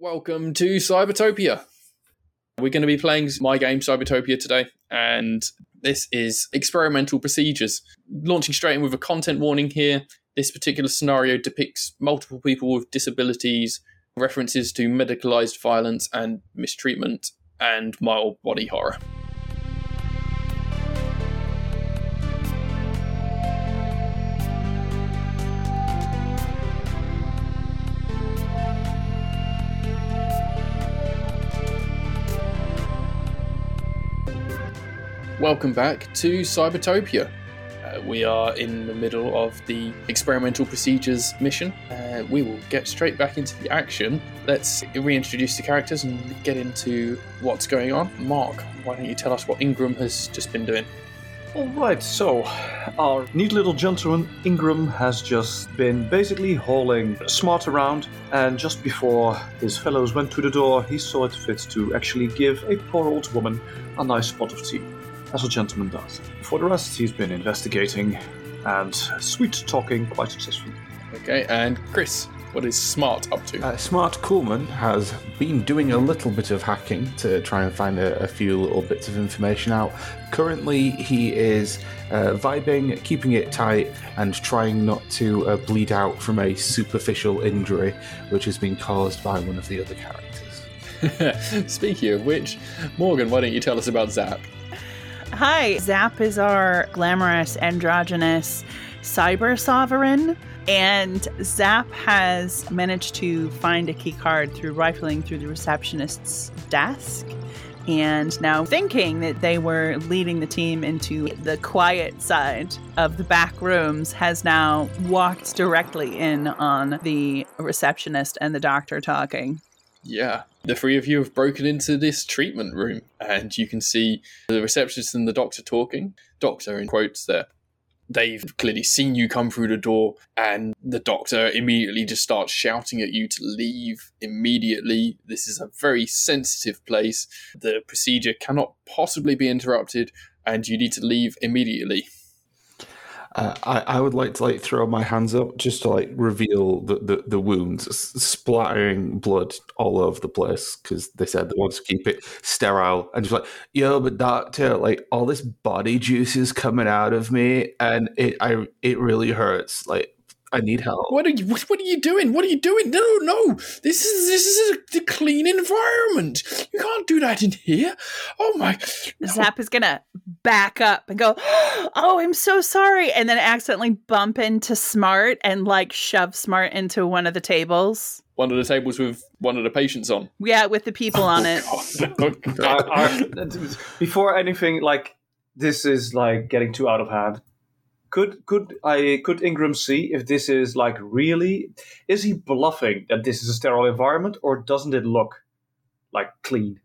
Welcome to Cybertopia. We're going to be playing my game Cybertopia today, and this is experimental procedures. Launching straight in with a content warning here. This particular scenario depicts multiple people with disabilities, references to medicalized violence and mistreatment, and mild body horror. Welcome back to Cybertopia. Uh, we are in the middle of the experimental procedures mission. Uh, we will get straight back into the action. Let's reintroduce the characters and get into what's going on. Mark, why don't you tell us what Ingram has just been doing? Alright, so our neat little gentleman Ingram has just been basically hauling Smart around, and just before his fellows went to the door, he saw it fit to actually give a poor old woman a nice pot of tea as a gentleman does. For the rest, he's been investigating and sweet talking quite successfully. Okay, and Chris, what is Smart up to? Uh, Smart Coolman has been doing a little bit of hacking to try and find a, a few little bits of information out. Currently, he is uh, vibing, keeping it tight, and trying not to uh, bleed out from a superficial injury which has been caused by one of the other characters. Speaking of which, Morgan, why don't you tell us about Zap? Hi, Zap is our glamorous, androgynous cyber sovereign. And Zap has managed to find a key card through rifling through the receptionist's desk. And now thinking that they were leading the team into the quiet side of the back rooms, has now walked directly in on the receptionist and the doctor talking. Yeah. The three of you have broken into this treatment room, and you can see the receptionist and the doctor talking. Doctor, in quotes, there. They've clearly seen you come through the door, and the doctor immediately just starts shouting at you to leave immediately. This is a very sensitive place. The procedure cannot possibly be interrupted, and you need to leave immediately. Uh, I, I would like to like throw my hands up just to like reveal the, the, the wounds, splattering blood all over the place because they said they want to keep it sterile. And just like, yo, but doctor, like all this body juice is coming out of me, and it I it really hurts. Like I need help. What are you? What, what are you doing? What are you doing? No, no. This is this is a, a clean environment. You can't do that in here. Oh my! No. Zap is gonna back up and go, "Oh, I'm so sorry," and then accidentally bump into Smart and like shove Smart into one of the tables. One of the tables with one of the patients on. Yeah, with the people on oh, it. Oh, God. I- I- before anything, like this is like getting too out of hand. Could could I could Ingram see if this is like really is he bluffing that this is a sterile environment or doesn't it look like clean?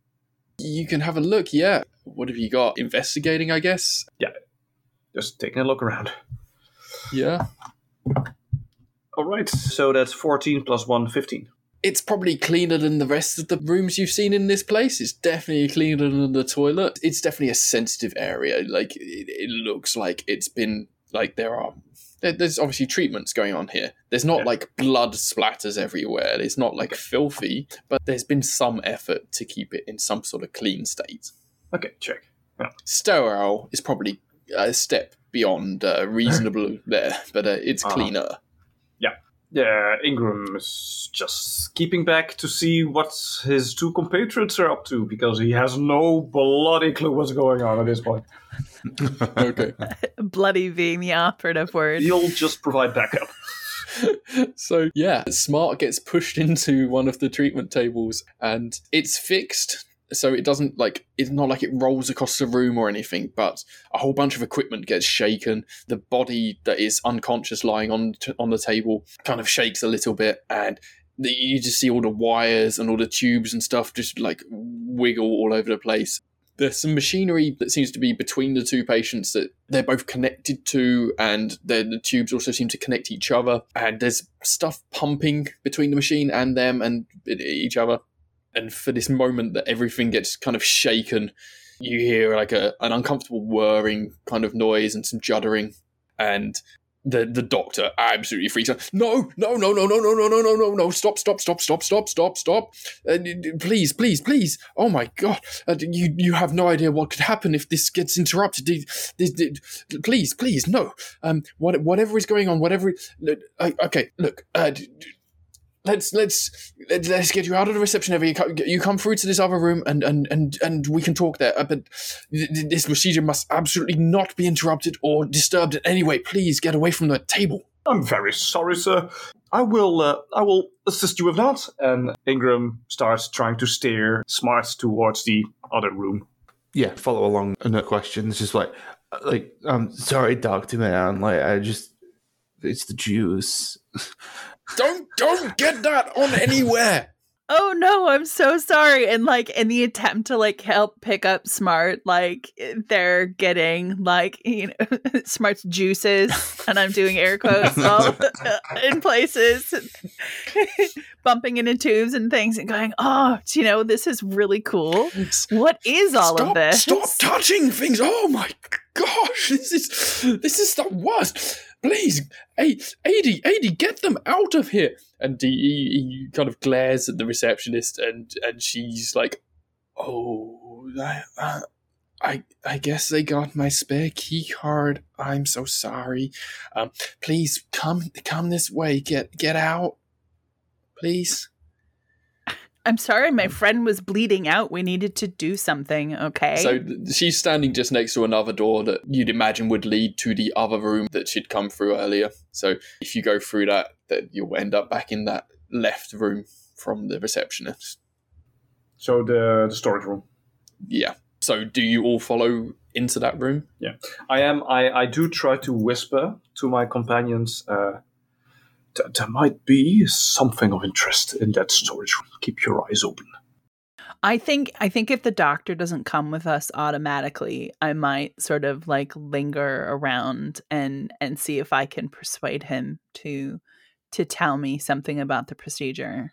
You can have a look. Yeah. What have you got? Investigating, I guess. Yeah, just taking a look around. Yeah. All right, so that's 14 plus 1, 15. It's probably cleaner than the rest of the rooms you've seen in this place. It's definitely cleaner than the toilet. It's definitely a sensitive area. Like it, it looks like it's been like there are. there- There's obviously treatments going on here. There's not Yeah. like blood splatters everywhere. It's not like filthy, but there's been some effort to keep it in some sort of clean state. Okay, check. Sterile is probably a step beyond uh, reasonable there, but uh, it's Uh-huh. cleaner. Yeah, Ingram is just keeping back to see what his two compatriots are up to because he has no bloody clue what's going on at this point. Okay. Bloody being the operative word. You'll just provide backup. so yeah, Smart gets pushed into one of the treatment tables and it's fixed. So it doesn't like it's not like it rolls across the room or anything, but a whole bunch of equipment gets shaken. The body that is unconscious lying on t- on the table kind of shakes a little bit, and the, you just see all the wires and all the tubes and stuff just like wiggle all over the place. There's some machinery that seems to be between the two patients that they're both connected to, and the tubes also seem to connect each other. And there's stuff pumping between the machine and them and each other. And for this moment that everything gets kind of shaken, you hear like a, an uncomfortable whirring kind of noise and some juddering. And the the doctor absolutely freaks out. No, no, no, no, no, no, no, no, no, no, no! Stop, stop, stop, stop, stop, stop, stop! Uh, please, please, please! Oh my god! Uh, you you have no idea what could happen if this gets interrupted. Please, please, no! Um, what, whatever is going on, whatever. Uh, okay, look. Uh, let's let's let's get you out of the reception area. You come through to this other room, and and and and we can talk there. Uh, but this procedure must absolutely not be interrupted or disturbed in any way. Please get away from the table. I'm very sorry, sir. I will uh, I will assist you with that. And Ingram starts trying to steer Smart towards the other room. Yeah, follow along. No questions. Just like like I'm sorry, Doctor Man. Like I just it's the juice. Don't don't get that on anywhere. Oh no, I'm so sorry. And like in the attempt to like help pick up Smart, like they're getting like you know Smart's juices, and I'm doing air quotes all in places, bumping into tubes and things, and going, oh, you know, this is really cool. What is all stop, of this? Stop touching things! Oh my gosh, this is this is the worst please, hey, Adi, Adi, get them out of here. And he, he, kind of glares at the receptionist, and and she's like, oh, I, I, I guess they got my spare key card. I'm so sorry. Um, please come, come this way. Get, get out, please. I'm sorry, my friend was bleeding out. We needed to do something, okay? So she's standing just next to another door that you'd imagine would lead to the other room that she'd come through earlier. So if you go through that, that you'll end up back in that left room from the receptionist. So the the storage room. Yeah. So do you all follow into that room? Yeah. I am I, I do try to whisper to my companions uh, th- there might be something of interest in that storage room. Keep your eyes open. I think I think if the doctor doesn't come with us automatically, I might sort of like linger around and and see if I can persuade him to to tell me something about the procedure.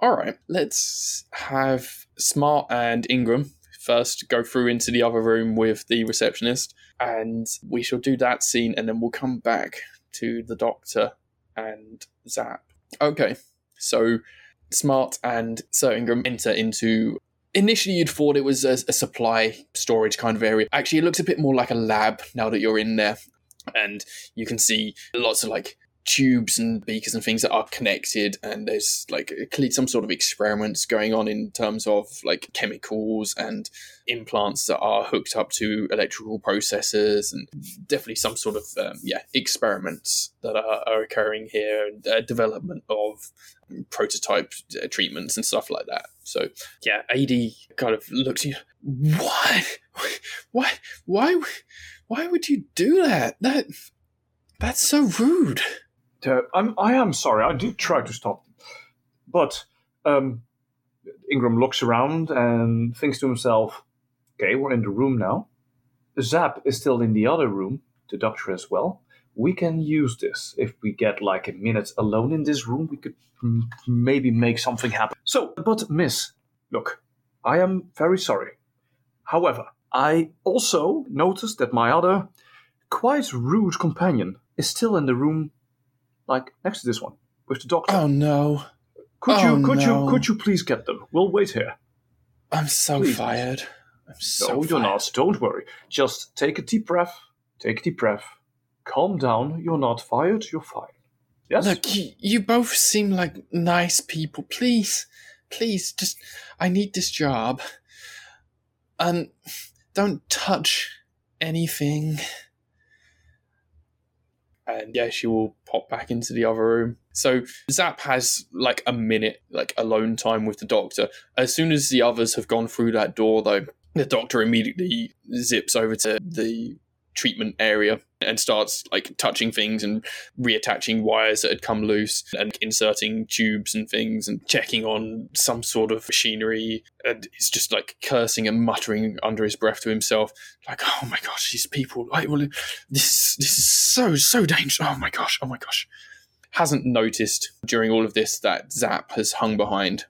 All right, let's have Smart and Ingram first go through into the other room with the receptionist, and we shall do that scene, and then we'll come back to the doctor and Zap. Okay, so Smart and Sir Ingram enter into. Initially, you'd thought it was a, a supply storage kind of area. Actually, it looks a bit more like a lab now that you're in there, and you can see lots of like tubes and beakers and things that are connected and there's like clearly some sort of experiments going on in terms of like chemicals and implants that are hooked up to electrical processors and definitely some sort of um, yeah experiments that are, are occurring here and uh, development of prototype uh, treatments and stuff like that. So yeah ad kind of looks you why? Why why why would you do that? That that's so rude uh, I'm, I am sorry. I did try to stop them. But um, Ingram looks around and thinks to himself, okay, we're in the room now. Zap is still in the other room, the doctor as well. We can use this. If we get like a minute alone in this room, we could m- maybe make something happen. So, but miss, look, I am very sorry. However, I also noticed that my other quite rude companion is still in the room like next to this one with the doctor. Oh no! Could oh, you could no. you could you please get them? We'll wait here. I'm so Please. fired. I'm so no, fired. you're not. Don't worry. Just take a deep breath. Take a deep breath. Calm down. You're not fired. You're fine. Yes. Look, you, you both seem like nice people. Please, please, just I need this job. And don't touch anything. And yeah, she will pop back into the other room. So Zap has like a minute, like alone time with the doctor. As soon as the others have gone through that door, though, the doctor immediately zips over to the treatment area and starts like touching things and reattaching wires that had come loose and inserting tubes and things and checking on some sort of machinery. And he's just like cursing and muttering under his breath to himself like oh my gosh these people like well this this is so so dangerous. Oh my gosh oh my gosh. Hasn't noticed during all of this that zap has hung behind.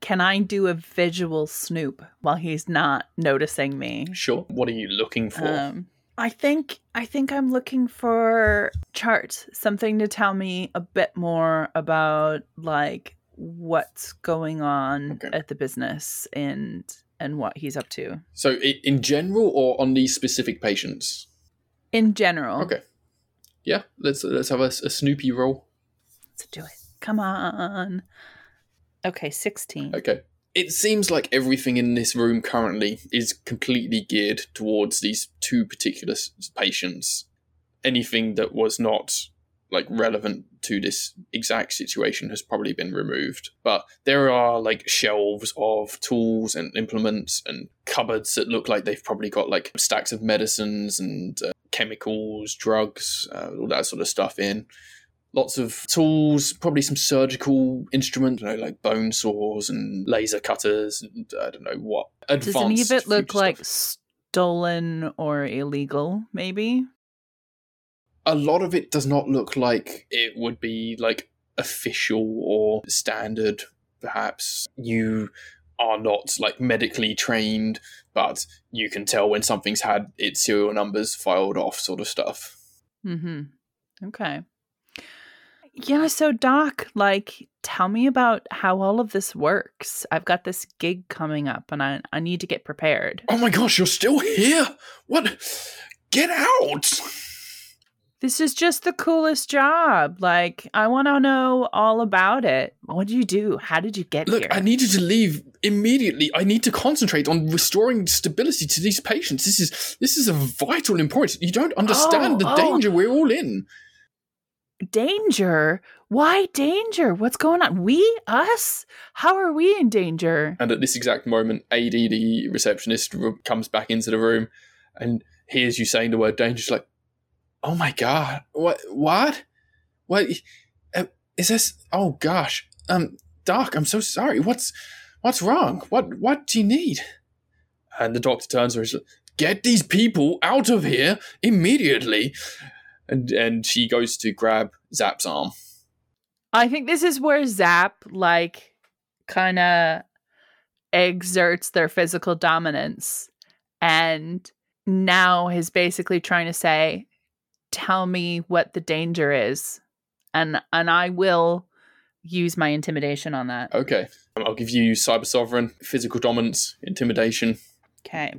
Can I do a visual snoop while he's not noticing me? sure. What are you looking for? Um, I think I think I'm looking for charts, something to tell me a bit more about like what's going on Okay. at the business and and what he's up to So in general, or on these specific patients? in general. Okay. Yeah, let's let's have a, a Snoopy roll. Let's do it. Come on. Okay, 16. Okay. It seems like everything in this room currently is completely geared towards these two particular patients. Anything that was not like relevant to this exact situation has probably been removed. But there are like shelves of tools and implements and cupboards that look like they've probably got like stacks of medicines and uh, chemicals, drugs, uh, all that sort of stuff in lots of tools, probably some surgical instruments, you know, like bone saws and laser cutters, and I don't know what. Does any of it look like stuff. stolen or illegal, maybe? A lot of it does not look like it would be like official or standard. Perhaps you are not like medically trained, but you can tell when something's had its serial numbers filed off, sort of stuff. Mm-hmm. Okay. Yeah, so Doc, like, tell me about how all of this works. I've got this gig coming up and I, I need to get prepared. Oh my gosh, you're still here! What? Get out! This is just the coolest job. Like, I want to know all about it. What did you do? How did you get Look, here? I need you to leave immediately. I need to concentrate on restoring stability to these patients. This is this is a vital importance. You don't understand Oh, the oh. danger we're all in. Danger? Why danger? What's going on? We? Us? How are we in danger? And at this exact moment, AD, the receptionist, comes back into the room and hears you saying the word danger. She's like, "Oh my god, what? What? What? Uh, is this? Oh gosh, um, Doc, I'm so sorry. What's what's wrong? What what do you need?" And the doctor turns to her. and like, Get these people out of here immediately. And and she goes to grab Zap's arm. I think this is where Zap like kind of exerts their physical dominance and now is basically trying to say tell me what the danger is and and I will use my intimidation on that. Okay, Um, I'll give you cyber sovereign, physical dominance, intimidation. Okay.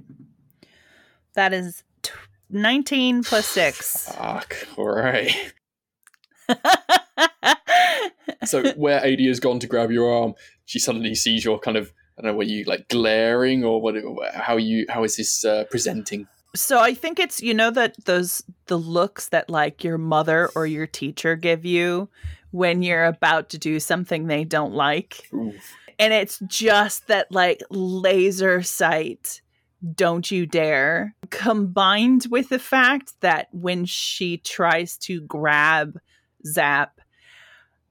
That is 19 plus 6. Fuck. All right. So where AD has gone to grab your arm, she suddenly sees your kind of I don't know, were you like glaring or what? How you? How is this uh, presenting? So I think it's you know that those the looks that like your mother or your teacher give you when you're about to do something they don't like. Ooh. And it's just that like laser sight don't you dare combined with the fact that when she tries to grab Zap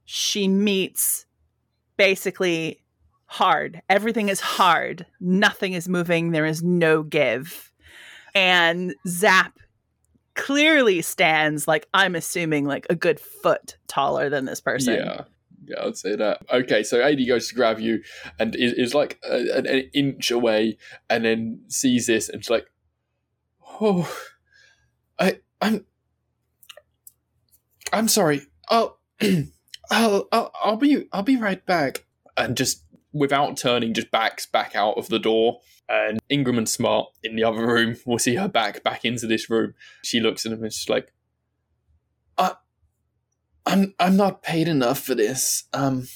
she meets basically hard. Everything is hard. Nothing is moving. There is no give. And Zap clearly stands like I'm assuming like a good foot taller than this person. Yeah. Yeah, I'd say that. Okay, so AD goes to grab you and is, is like a, an, inch away, and then sees this and she's like, "Oh, I, I'm, I'm sorry. I'll, I'll, I'll, I'll be, I'll be right back." And just without turning, just backs back out of the door. And Ingram and Smart in the other room will see her back back into this room. She looks at him and she's like, I'm I'm not paid enough for this. Um,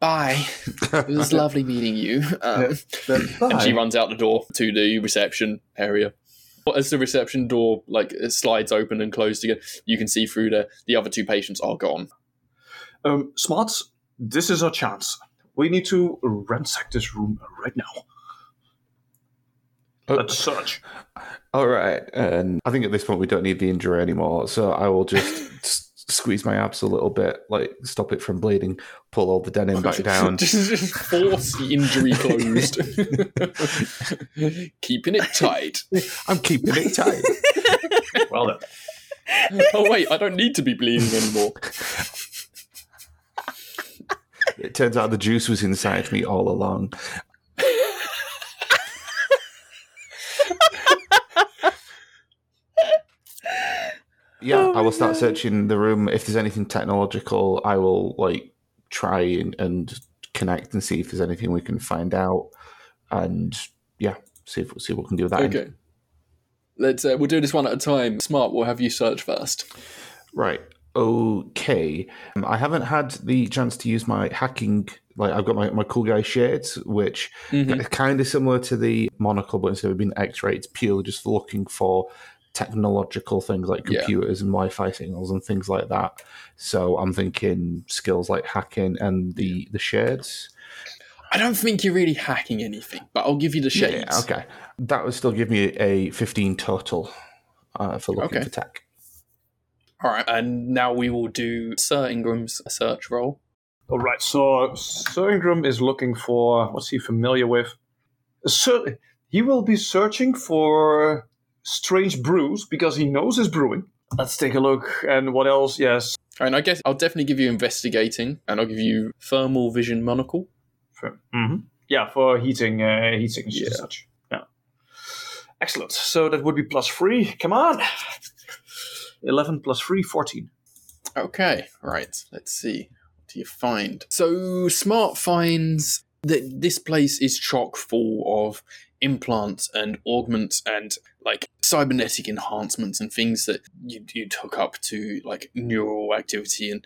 bye. It was lovely meeting you. Um, Then and she runs out the door to the reception area. As the reception door like it slides open and closed again, you can see through there. The other two patients are gone. Um, Smarts, this is our chance. We need to ransack this room right now. Oh. Let's search. All right, and I think at this point we don't need the injury anymore, so I will just s- squeeze my abs a little bit, like stop it from bleeding, pull all the denim back down. just, just force the injury closed, keeping it tight. I'm keeping it tight. Well then. Oh wait, I don't need to be bleeding anymore. It turns out the juice was inside me all along. Yeah, Oh I will start God. searching the room. If there's anything technological, I will like try and, and connect and see if there's anything we can find out, and yeah, see if see what we can do with that. end. Okay. Let's. Uh, we'll do this one at a time. Smart. We'll have you search first. Right. Okay. Um, I haven't had the chance to use my hacking. Like I've got my, my cool guy shades, which Mhm. is kind of similar to the monocle, but instead of being X-ray, it's purely just looking for technological things like Yeah. computers and Wi-Fi signals and things like that. So I'm thinking skills like hacking and the the shades. I don't think you're really hacking anything, but I'll give you the shades. Yeah, okay. That would still give me a 15 total uh, for looking Okay. for tech. All right, and now we will do Sir Ingram's search roll. All right, so Sir Ingram is looking for what's he familiar with? Certainly, he will be searching for strange brews because he knows his brewing. Let's take a look. And what else? Yes, And I guess I'll definitely give you investigating, and I'll give you thermal vision monocle. for, mhm. yeah, for heating, uh, heating and Yeah. such. Yeah, excellent. So that would be plus three. Come on, eleven plus three, 14. Okay, right. Let's see. What do you find? So Smart finds that this place is chock full of implants and augments and like cybernetic enhancements and things that you'd, you'd hook up to like neural activity and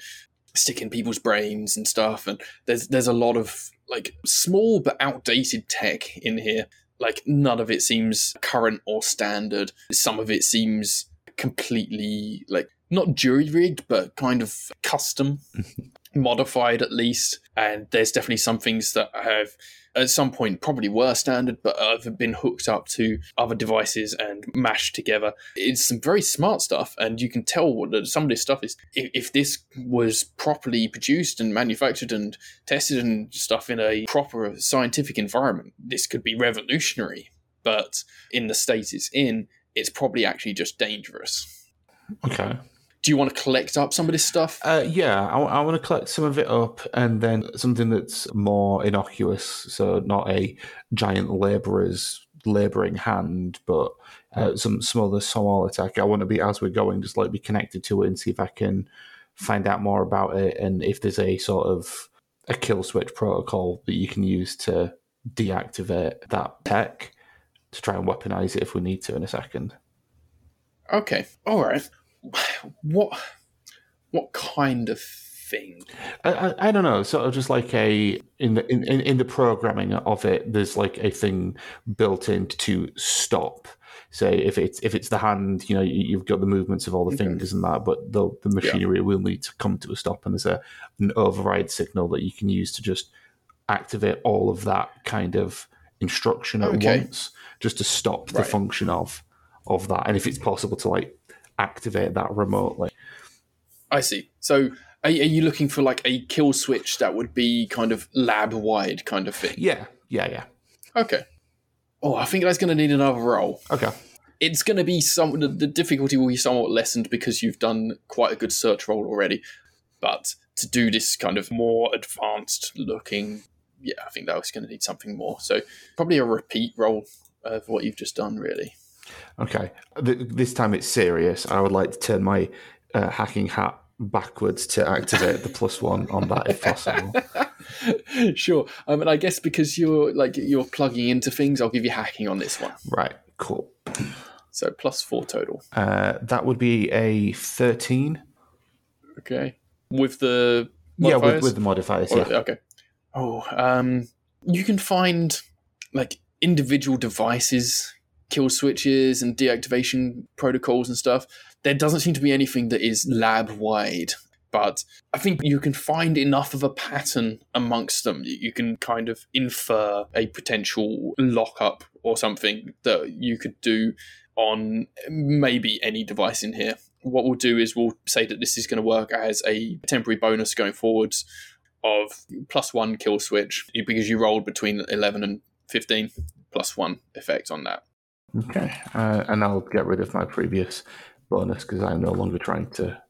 stick in people's brains and stuff. And there's there's a lot of like small but outdated tech in here. Like none of it seems current or standard. Some of it seems completely like not jury rigged, but kind of custom, modified at least. And there's definitely some things that have at some point probably were standard, but have been hooked up to other devices and mashed together. It's some very smart stuff, and you can tell that some of this stuff is if, if this was properly produced and manufactured and tested and stuff in a proper scientific environment, this could be revolutionary. But in the state it's in, it's probably actually just dangerous. Okay. Do you want to collect up some of this stuff? Uh, yeah, I, want to collect some of it up and then something that's more innocuous. So, not a giant labourer's labouring hand, but uh, some other smaller tech. I want to be, as we're going, just like be connected to it and see if I can find out more about it and if there's a sort of a kill switch protocol that you can use to deactivate that tech to try and weaponize it if we need to in a second. Okay, all right. What what kind of thing? I, I, I don't know, sort of just like a in the in, in, the programming of it, there's like a thing built in to stop. Say if it's if it's the hand, you know, you, you've got the movements of all the Okay. fingers and that, but the the machinery will need to come to a stop, and there's a an override signal that you can use to just activate all of that kind of instruction at Okay. once, just to stop the Right. function of of that, and if it's possible to like activate that remotely. I see. So are, are you looking for like a kill switch that would be kind of lab wide kind of thing? Yeah, yeah, yeah. Okay. Oh, I think that's going to need another roll. Okay. It's going to be some. The, the difficulty will be somewhat lessened because you've done quite a good search roll already. But to do this kind of more advanced looking, yeah, I think that was going to need something more. So probably a repeat roll of what you've just done, really. Okay. This time it's serious. I would like to turn my uh, hacking hat backwards to activate the plus one on that if possible. sure. Um, and I guess because you're like you're plugging into things, I'll give you hacking on this one. Right. Cool. So plus four total. Uh, that would be a 13. Okay. With the Yeah, with, with the modifiers. Or- Yeah. Okay. Oh, um, you can find like individual devices, kill switches, and deactivation protocols and stuff. There doesn't seem to be anything that is lab wide, but I think you can find enough of a pattern amongst them. You can kind of infer a potential lockup or something that you could do on maybe any device in here. What we'll do is we'll say that this is going to work as a temporary bonus going forwards of plus one kill switch because you rolled between 11 and 15 plus one effect on that. Okay. Uh, and I'll get rid of my previous bonus because I'm no longer trying to.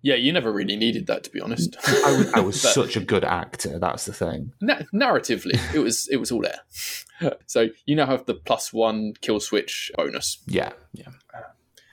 Yeah, you never really needed that to be honest. I was, I was such a good actor. That's the thing. na- narratively, it was it was all there. so you now have the plus one kill switch bonus. Yeah. Yeah.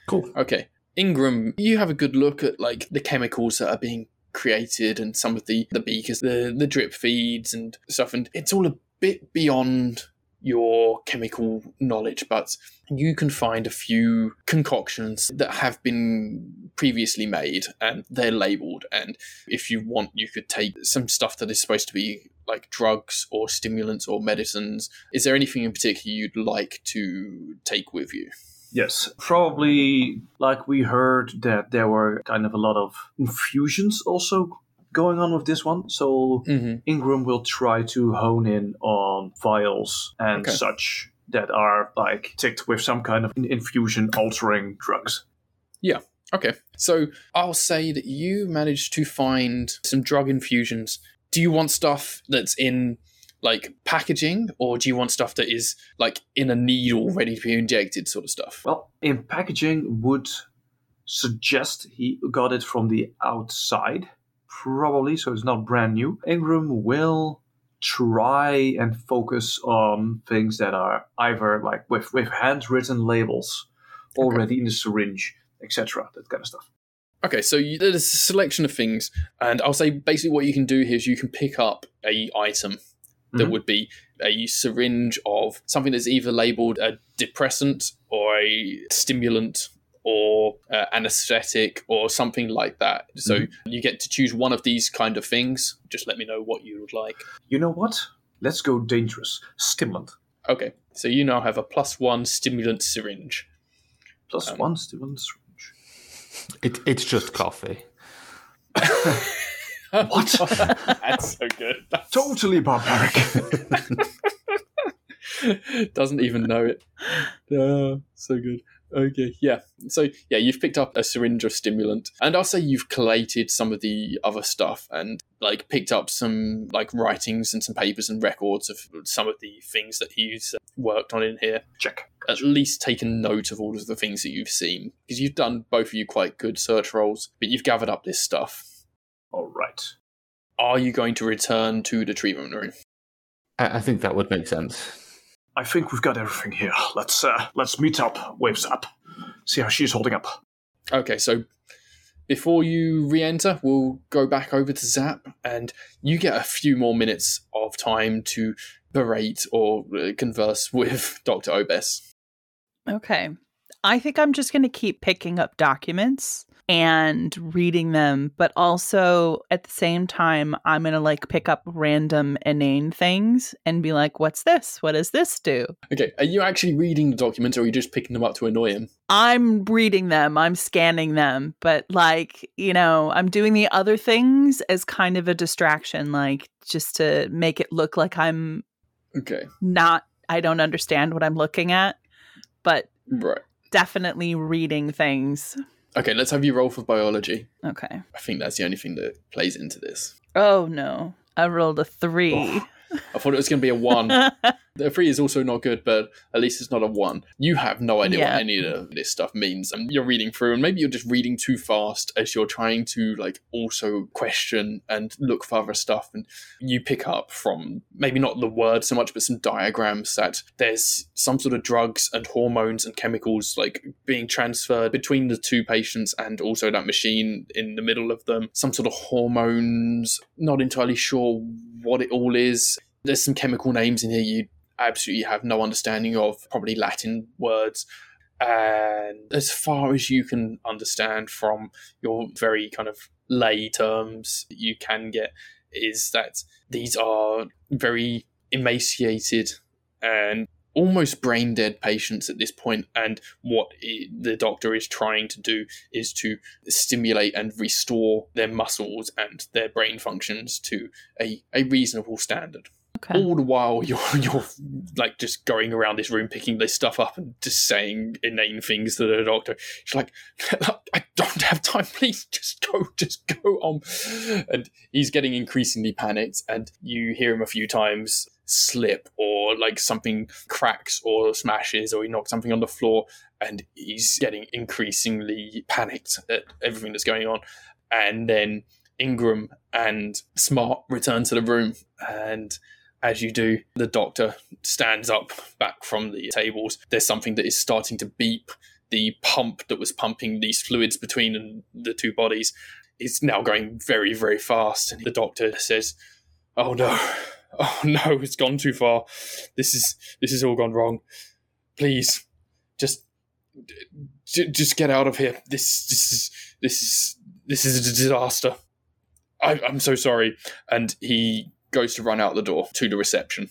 Cool. Okay. Ingram, you have a good look at like the chemicals that are being created and some of the the beakers, the the drip feeds and stuff, and it's all a bit beyond your chemical knowledge, but you can find a few concoctions that have been previously made and they're labeled. And if you want, you could take some stuff that is supposed to be like drugs or stimulants or medicines. Is there anything in particular you'd like to take with you? Yes, probably like we heard that there were kind of a lot of infusions also going on with this one. So Mm-hmm. Ingram will try to hone in on vials and Okay. such that are like ticked with some kind of infusion altering drugs. Yeah. Okay. So I'll say that you managed to find some drug infusions. Do you want stuff that's in like packaging or do you want stuff that is like in a needle ready to be injected sort of stuff? Well, in packaging would suggest he got it from the outside, probably, so it's not brand new. Ingram will try and focus on things that are either like with, with handwritten labels already in the syringe, etc. That kind of stuff. Okay, so you, there's a selection of things, and I'll say basically what you can do here is you can pick up a item that Mhm. would be a syringe of something that's either labeled a depressant or a stimulant or uh, anesthetic or something like that. So you get to choose one of these kind of things. Just let me know what you would like. You know what? Let's go dangerous. Stimulant. Okay, so you now have a plus one stimulant syringe. Plus Um, one stimulant syringe. It, it's just coffee. What? That's so good. That's... Totally barbaric. Doesn't even know it. Oh, so good. Okay, yeah. So yeah, you've picked up a syringe of stimulant, and I'll say you've collated some of the other stuff and like picked up some like writings and some papers and records of some of the things that he's uh, worked on in here. Check. At least taken note of all of the things that you've seen because you've done both of you quite good search rolls, but you've gathered up this stuff. All right. Are you going to return to the treatment room? I, I think that would make sense. I think we've got everything here. Let's uh, let's meet up. Waves up. See how she's holding up. Okay, so before you re-enter, we'll go back over to Zap, and you get a few more minutes of time to berate or uh, converse with Doctor Obes. Okay. I think I'm just going to keep picking up documents and reading them, but also at the same time, I'm going to like pick up random inane things and be like, what's this? What does this do? Okay, are you actually reading the documents, or are you just picking them up to annoy him? I'm reading them, I'm scanning them, but like, you know, I'm doing the other things as kind of a distraction, like just to make it look like I'm Okay, not, I don't understand what I'm looking at, but right. definitely reading things. Okay, let's have you roll for biology. Okay. I think that's the only thing that plays into this. Oh no. I rolled a three. Oh, I thought it was going to be a one. The three is also not good, but at least it's not a one. You have no idea Yeah. what any of this stuff means, and you're reading through, and maybe you're just reading too fast as you're trying to like also question and look for other stuff, and you pick up from maybe not the word so much, but some diagrams that there's some sort of drugs and hormones and chemicals like being transferred between the two patients, and also that machine in the middle of them. Some sort of hormones. Not entirely sure what it all is. There's some chemical names in here you absolutely have no understanding of, probably Latin words. And as far as you can understand from your very kind of lay terms you can get, is that these are very emaciated and almost brain dead patients at this point and what i the doctor is trying to do is to stimulate and restore their muscles and their brain functions to a, a reasonable standard Okay. all the while you're you're like just going around this room picking this stuff up and just saying inane things to the doctor. She's like, I don't have time. Please just go, just go on. And he's getting increasingly panicked, and you hear him a few times slip or like something cracks or smashes or he knocks something on the floor and he's getting increasingly panicked at everything that's going on and then ingram and smart return to the room and as you do, the doctor stands up back from the tables. There's something that is starting to beep the pump that was pumping these fluids between the two bodies is now going very, very fast. And the doctor says, "Oh no, oh no, it's gone too far. This is this has all gone wrong. Please, just j- just get out of here. This this is this is this is a disaster. I, I'm so sorry." And he goes to run out the door to the reception.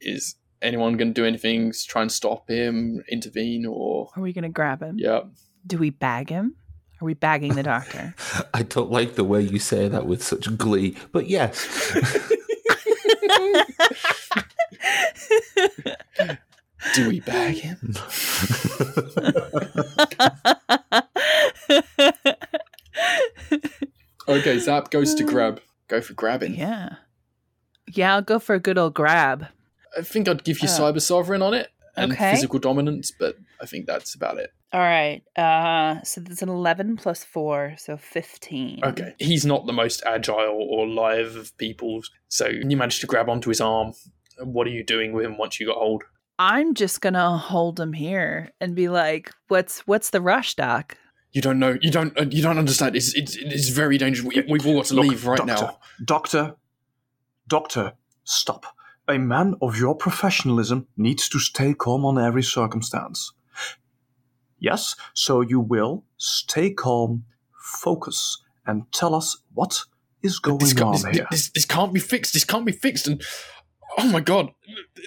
Is anyone going to do anything to try and stop him, intervene, or Are we going to grab him? yeah? Do we bag him? Are we bagging the doctor? I don't like the way you say that with such glee, but yes. Do we bag him? Okay, Zap goes to grab. Go for grabbing. yeah. Yeah, I'll go for a good old grab. I think I'd give you Uh, Cyber Sovereign on it and okay. physical dominance, but I think that's about it. All right. Uh, so that's an 11 plus 4, so 15. Okay. He's not the most agile or live of people, so you managed to grab onto his arm. What are you doing with him once you got hold? I'm just going to hold him here and be like, "What's what's the rush, doc?" You don't know. You don't. Uh, you don't understand. It's it's, it's very dangerous. We, we've all got to Look, leave right doctor, now. Doctor, doctor, stop. A man of your professionalism needs to stay calm on every circumstance. Yes, so you will stay calm, focus, and tell us what is going This, on this, here. this, this can't be fixed. This can't be fixed. And oh my god,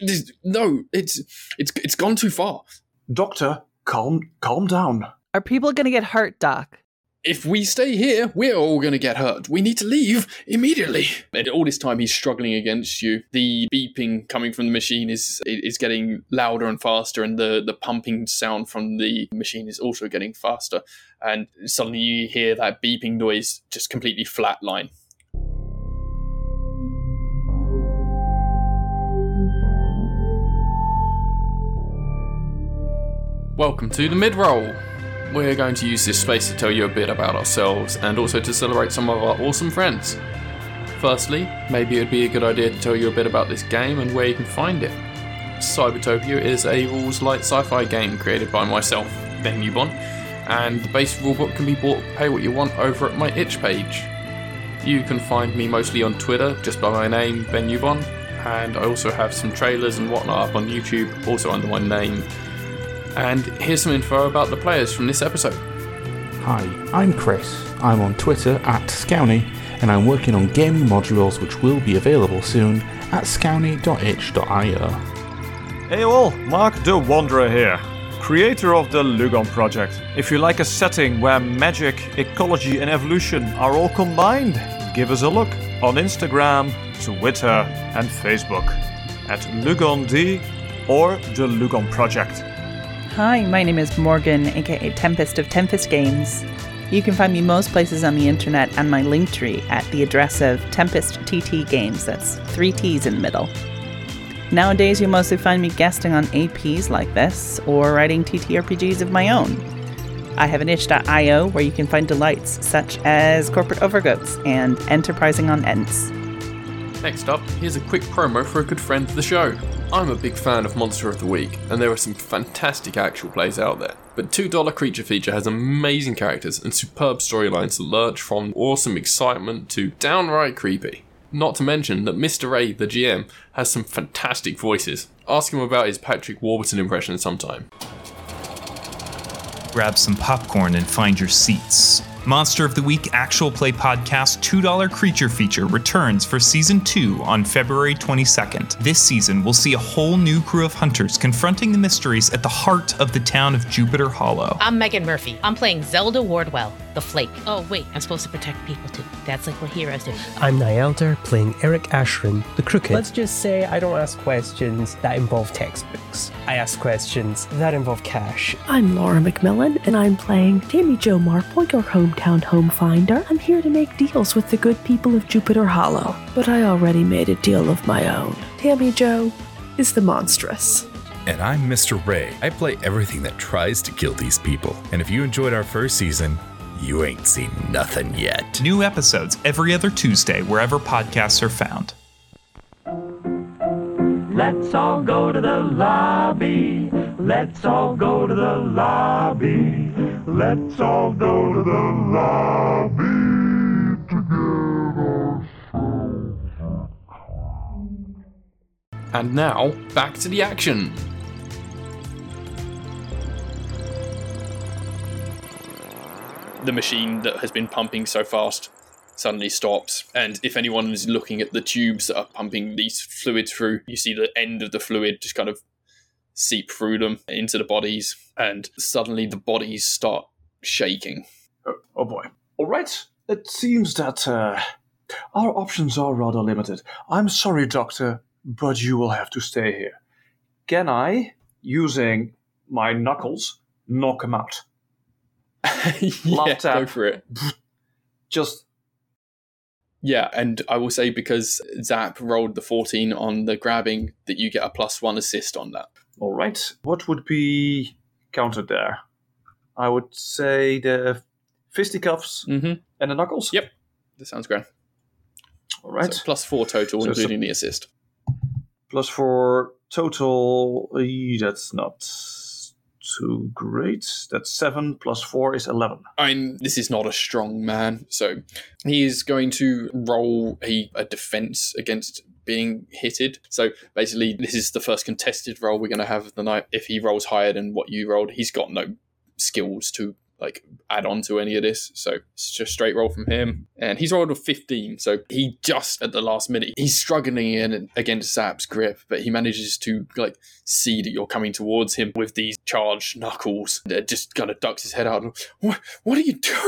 this, no, it's it's it's gone too far. Doctor, calm, calm down. Are people going to get hurt, doc? If we stay here, we're all going to get hurt. We need to leave immediately. And all this time, he's struggling against you. The beeping coming from the machine is is getting louder and faster, and the the pumping sound from the machine is also getting faster. And suddenly, you hear that beeping noise just completely flatline. Welcome to the mid roll. We're going to use this space to tell you a bit about ourselves and also to celebrate some of our awesome friends. Firstly, maybe it'd be a good idea to tell you a bit about this game and where you can find it. Cybertopia is a rules light sci fi game created by myself, Ben Newbon, and the base rulebook can be bought pay what you want over at my itch page. You can find me mostly on Twitter just by my name, Ben Newbon, and I also have some trailers and whatnot up on YouTube, also under my name. And here's some info about the players from this episode. Hi, I'm Chris. I'm on Twitter at Scowny, and I'm working on gaming modules which will be available soon at scowny.itch.io. Hey all, Mark the Wanderer here, creator of the Lugon project. If you like a setting where magic, ecology, and evolution are all combined, give us a look on Instagram, Twitter, and Facebook at LugonD or the Lugon Project. Hi, my name is Morgan, aka Tempest of Tempest Games. You can find me most places on the internet and my link tree at the address of Tempest TT Games. That's three T's in the middle. Nowadays, you'll mostly find me guesting on APs like this or writing TTRPGs of my own. I have an itch.io where you can find delights such as corporate overgoats and enterprising on ents. Next up, here's a quick promo for a good friend of the show. I'm a big fan of Monster of the Week, and there are some fantastic actual plays out there. But $2 Creature Feature has amazing characters and superb storylines that lurch from awesome excitement to downright creepy. Not to mention that Mr. A, the GM, has some fantastic voices. Ask him about his Patrick Warburton impression sometime. grab some popcorn and find your seats. Monster of the Week Actual Play Podcast $2 Creature Feature returns for Season 2 on February 22nd. This season, we'll see a whole new crew of hunters confronting the mysteries at the heart of the town of Jupiter Hollow. I'm Megan Murphy. I'm playing Zelda Wardwell, the Flake. Oh, wait, I'm supposed to protect people too. That's like what heroes do. I'm Nielder, playing Eric Ashrin, the Crooked. Let's just say I don't ask questions that involve textbooks. I ask questions that involve cash. I'm Laura McMillan, and I'm playing Tammy Jo Marple, your hometown home finder. I'm here to make deals with the good people of Jupiter Hollow, but I already made a deal of my own. Tammy Jo is the monstrous. And I'm Mr. Ray. I play everything that tries to kill these people. And if you enjoyed our first season, you ain't seen nothing yet. New episodes every other Tuesday wherever podcasts are found. Let's all go to the lobby. Let's all go to the lobby. Let's all go to the lobby to get ourselves And now, back to the action. The machine that has been pumping so fast suddenly stops, and if anyone is looking at the tubes that are pumping these fluids through, you see the end of the fluid just kind of seep through them into the bodies, and suddenly the bodies start shaking. Oh, oh boy. All right. It seems that uh, our options are rather limited. I'm sorry, Doctor, but you will have to stay here. Can I, using my knuckles, knock him out? yeah, go for it. Just Yeah, and I will say because Zap rolled the 14 on the grabbing, that you get a plus one assist on that. All right. What would be counted there? I would say the fisticuffs Mm-hmm. and the knuckles. Yep, that sounds great. All right. So plus four total, So including the assist. Plus four total. eh, That's not too great. That's seven. Plus four is eleven. I mean, this is not a strong man, so he is going to roll a, a defense against being hitted. So basically, this is the first contested roll we're going to have of the night. If he rolls higher than what you rolled, he's got no skills to like add on to any of this. So it's just straight roll from him. And he's rolled a 15. So he just at the last minute, he's struggling in against Zap's grip, but he manages to like see that you're coming towards him with these charged knuckles. And just kind of ducks his head out. What, what are you doing?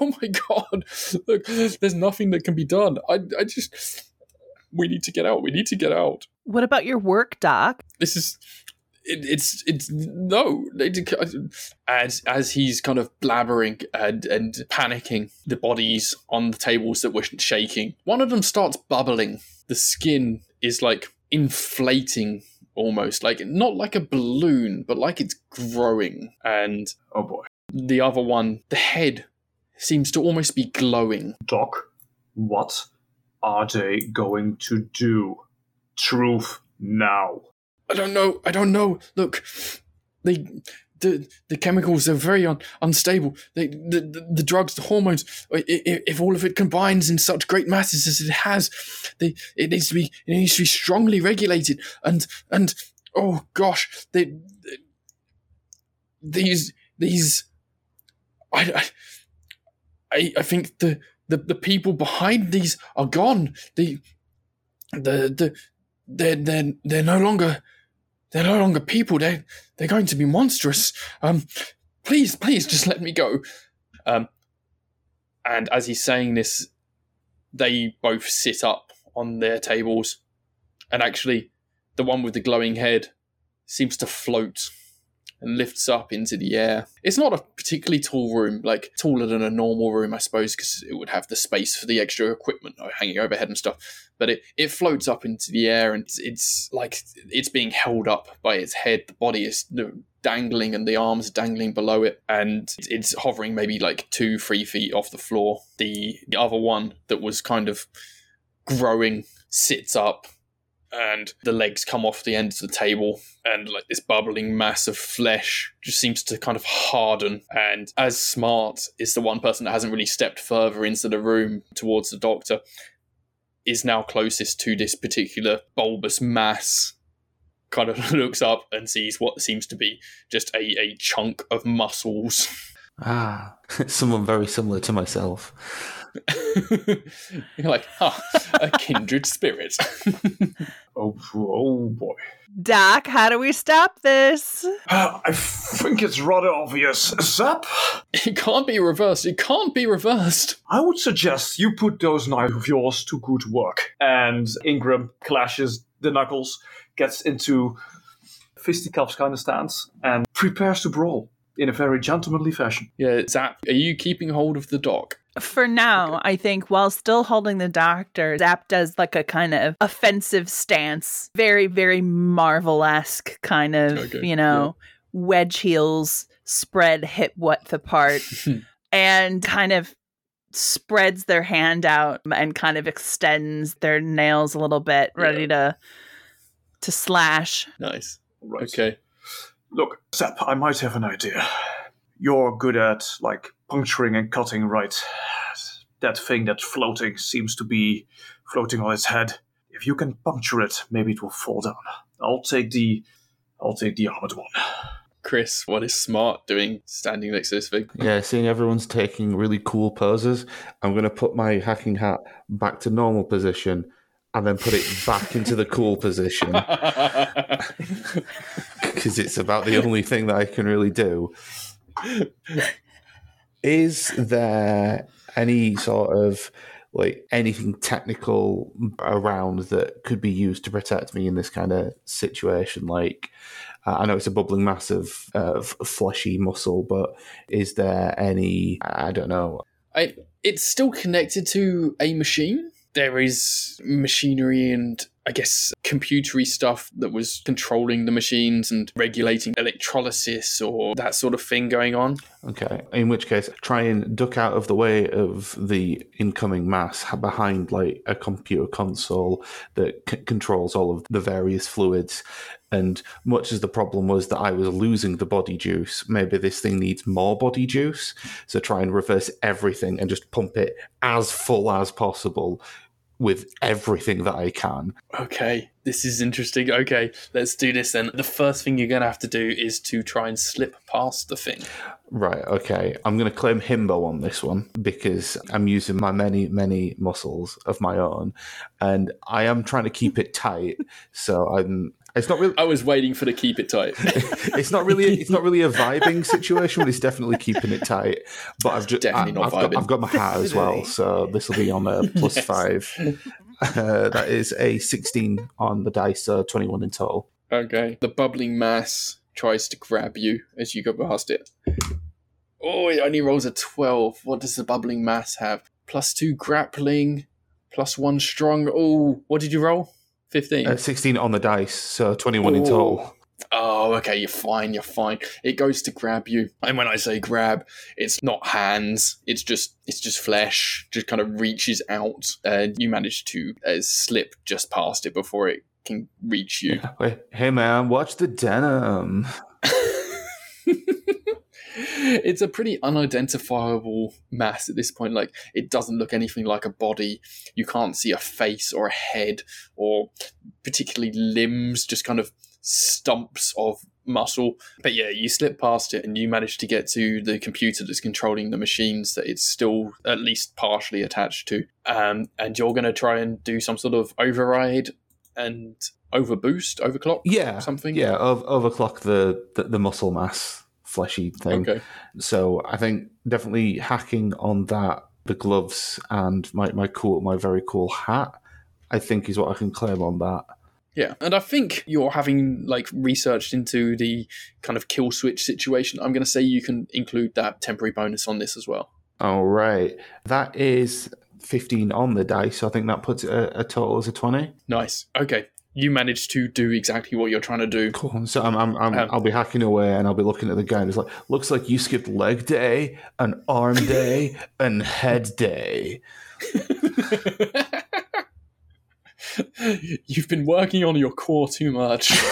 Oh my god. Look, there's nothing that can be done. I, I just. We need to get out. We need to get out What about your work, Doc? this is it, it's it's no as as he's kind of blabbering and and panicking the bodies on the tables that were shaking one of them starts bubbling the skin is like inflating almost like not like a balloon but like it's growing and Oh boy. the other one the head seems to almost be glowing Doc, what are they going to do? Truth now. I don't know. I don't know. Look, they the the chemicals are very un, unstable. They the, the the drugs, the hormones. i- i- If all of it combines in such great masses as it has, they it needs to be it needs to be strongly regulated. And and oh gosh, they, these these I I I think the the the people behind these are gone. The the the they're they're they're no longer they're no longer people. They're they're going to be monstrous. Um, please, please, just let me go. Um, and as he's saying this, they both sit up on their tables, and actually, the one with the glowing head seems to float and lifts up into the air. It's not a particularly tall room, like taller than a normal room, I suppose, because it would have the space for the extra equipment hanging overhead and stuff. But it, it floats up into the air and it's, it's like it's being held up by its head. The body is dangling and the arms are dangling below it, and it's- it's hovering maybe like two, three feet off the floor. The, the other one that was kind of growing sits up and the legs come off the end of the table and like this bubbling mass of flesh just seems to kind of harden and as smart is the one person that hasn't really stepped further into the room towards the doctor is now closest to this particular bulbous mass kind of looks up and sees what seems to be just a, a chunk of muscles Ah, someone very similar to myself. you're like huh, a kindred spirit Oh, oh boy. Doc, how do we stop this? Uh, I think it's rather obvious. Zap, it can't be reversed it can't be reversed I would suggest you put those knives of yours to good work. And Ingram clashes the knuckles, gets into fisticuffs kind of stance, and prepares to brawl in a very gentlemanly fashion. Yeah, Zap, are you keeping hold of the Doc? For now, I think while still holding the doctor, Zap does like a kind of offensive stance. Very, very Marvel esque kind of, Okay, you know, wedge heels, spread hip width apart, and kind of spreads their hand out and kind of extends their nails a little bit, ready to to slash. Nice. Right. Okay. Look, Zap, I might have an idea. You're good at, like, puncturing and cutting, right? That thing that's floating seems to be floating on its head. If you can puncture it, maybe it will fall down. I'll take the. I'll take the armored one. Chris, what is Smart doing standing next to this thing? Yeah, seeing everyone's taking really cool poses, I'm going to put my hacking hat back to normal position and then put it back into the cool position because it's about the only thing that I can really do. Is there any sort of like anything technical around that could be used to protect me in this kind of situation? Like, uh, I know it's a bubbling mass of uh, f- fleshy muscle, but is there any? I don't know. I, it's still connected to a machine. There is machinery and I guess computery stuff that was controlling the machines and regulating electrolysis or that sort of thing going on. Okay. In which case, try and duck out of the way of the incoming mass behind like a computer console that c- controls all of the various fluids. And much as the problem was that I was losing the body juice, maybe this thing needs more body juice. So try and reverse everything and just pump it as full as possible with everything that I can. Okay, this is interesting. Okay, let's do this then. The first thing you're going to have to do is to try and slip past the thing. Right, okay. I'm going to claim himbo on this one because I'm using my many, many muscles of my own and I am trying to keep it tight. So I'm. It's not really. I was waiting for the keep it tight. it's not really. It's not really a vibing situation. But it's definitely keeping it tight. But I've just. Definitely I, not I've got, vibing. I've got my hat as well, so this will be on a plus Yes. five. Uh, that is a 16 on the dice, so 21 in total. Okay. The bubbling mass tries to grab you as you go past it. Oh, it only rolls a 12. What does the bubbling mass have? Plus two grappling, plus one strong. Oh, what did you roll? 15. Uh, 16 on the dice, so 21 in total. Oh, okay, you're fine, you're fine. It goes to grab you. And when I say grab, it's not hands, it's just it's just flesh, just kind of reaches out and you manage to uh, slip just past it before it can reach you. Wait, hey man, watch the denim. it's a pretty unidentifiable mass at this point. Like it doesn't look anything like a body. You can't see a face or a head or particularly limbs, just kind of stumps of muscle. But yeah, you slip past it and you manage to get to the computer that's controlling the machines that it's still at least partially attached to. Um, and you're going to try and do some sort of override and overboost, overclock, Yeah, something. Yeah, ov- overclock the, the the muscle mass fleshy thing. Okay. So I think definitely hacking on that, the gloves and my my cool my very cool hat, I think is what I can claim on that. Yeah, and I think you're having like researched into the kind of kill switch situation. I'm going to say you can include that temporary bonus on this as well. All right, that is fifteen on the dice. So I think that puts a, a total as a twenty. Nice. Okay, you managed to do exactly what you're trying to do. Cool. So I'm, I'm, I'm Um, I'll be hacking away and I'll be looking at the guy and it's like, looks like you skipped leg day, an arm day, and head day. You've been working on your core too much.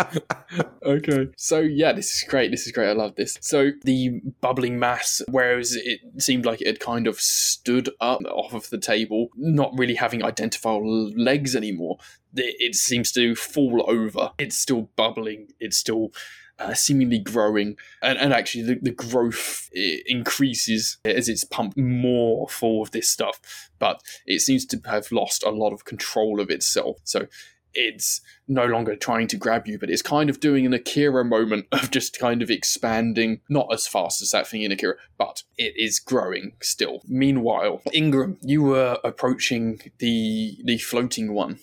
okay. So yeah, this is great. This is great. I love this. So the bubbling mass, whereas it seemed like it had kind of stood up off of the table, not really having identifiable legs anymore, it, seems to fall over. It's still bubbling. It's still uh, seemingly growing, and, and actually the, the growth increases as it's pumped more full of this stuff. But it seems to have lost a lot of control of itself. So it's no longer trying to grab you, but it's kind of doing an Akira moment of just kind of expanding, not as fast as that thing in Akira, but it is growing still. Meanwhile, Ingram, you were approaching the the floating one,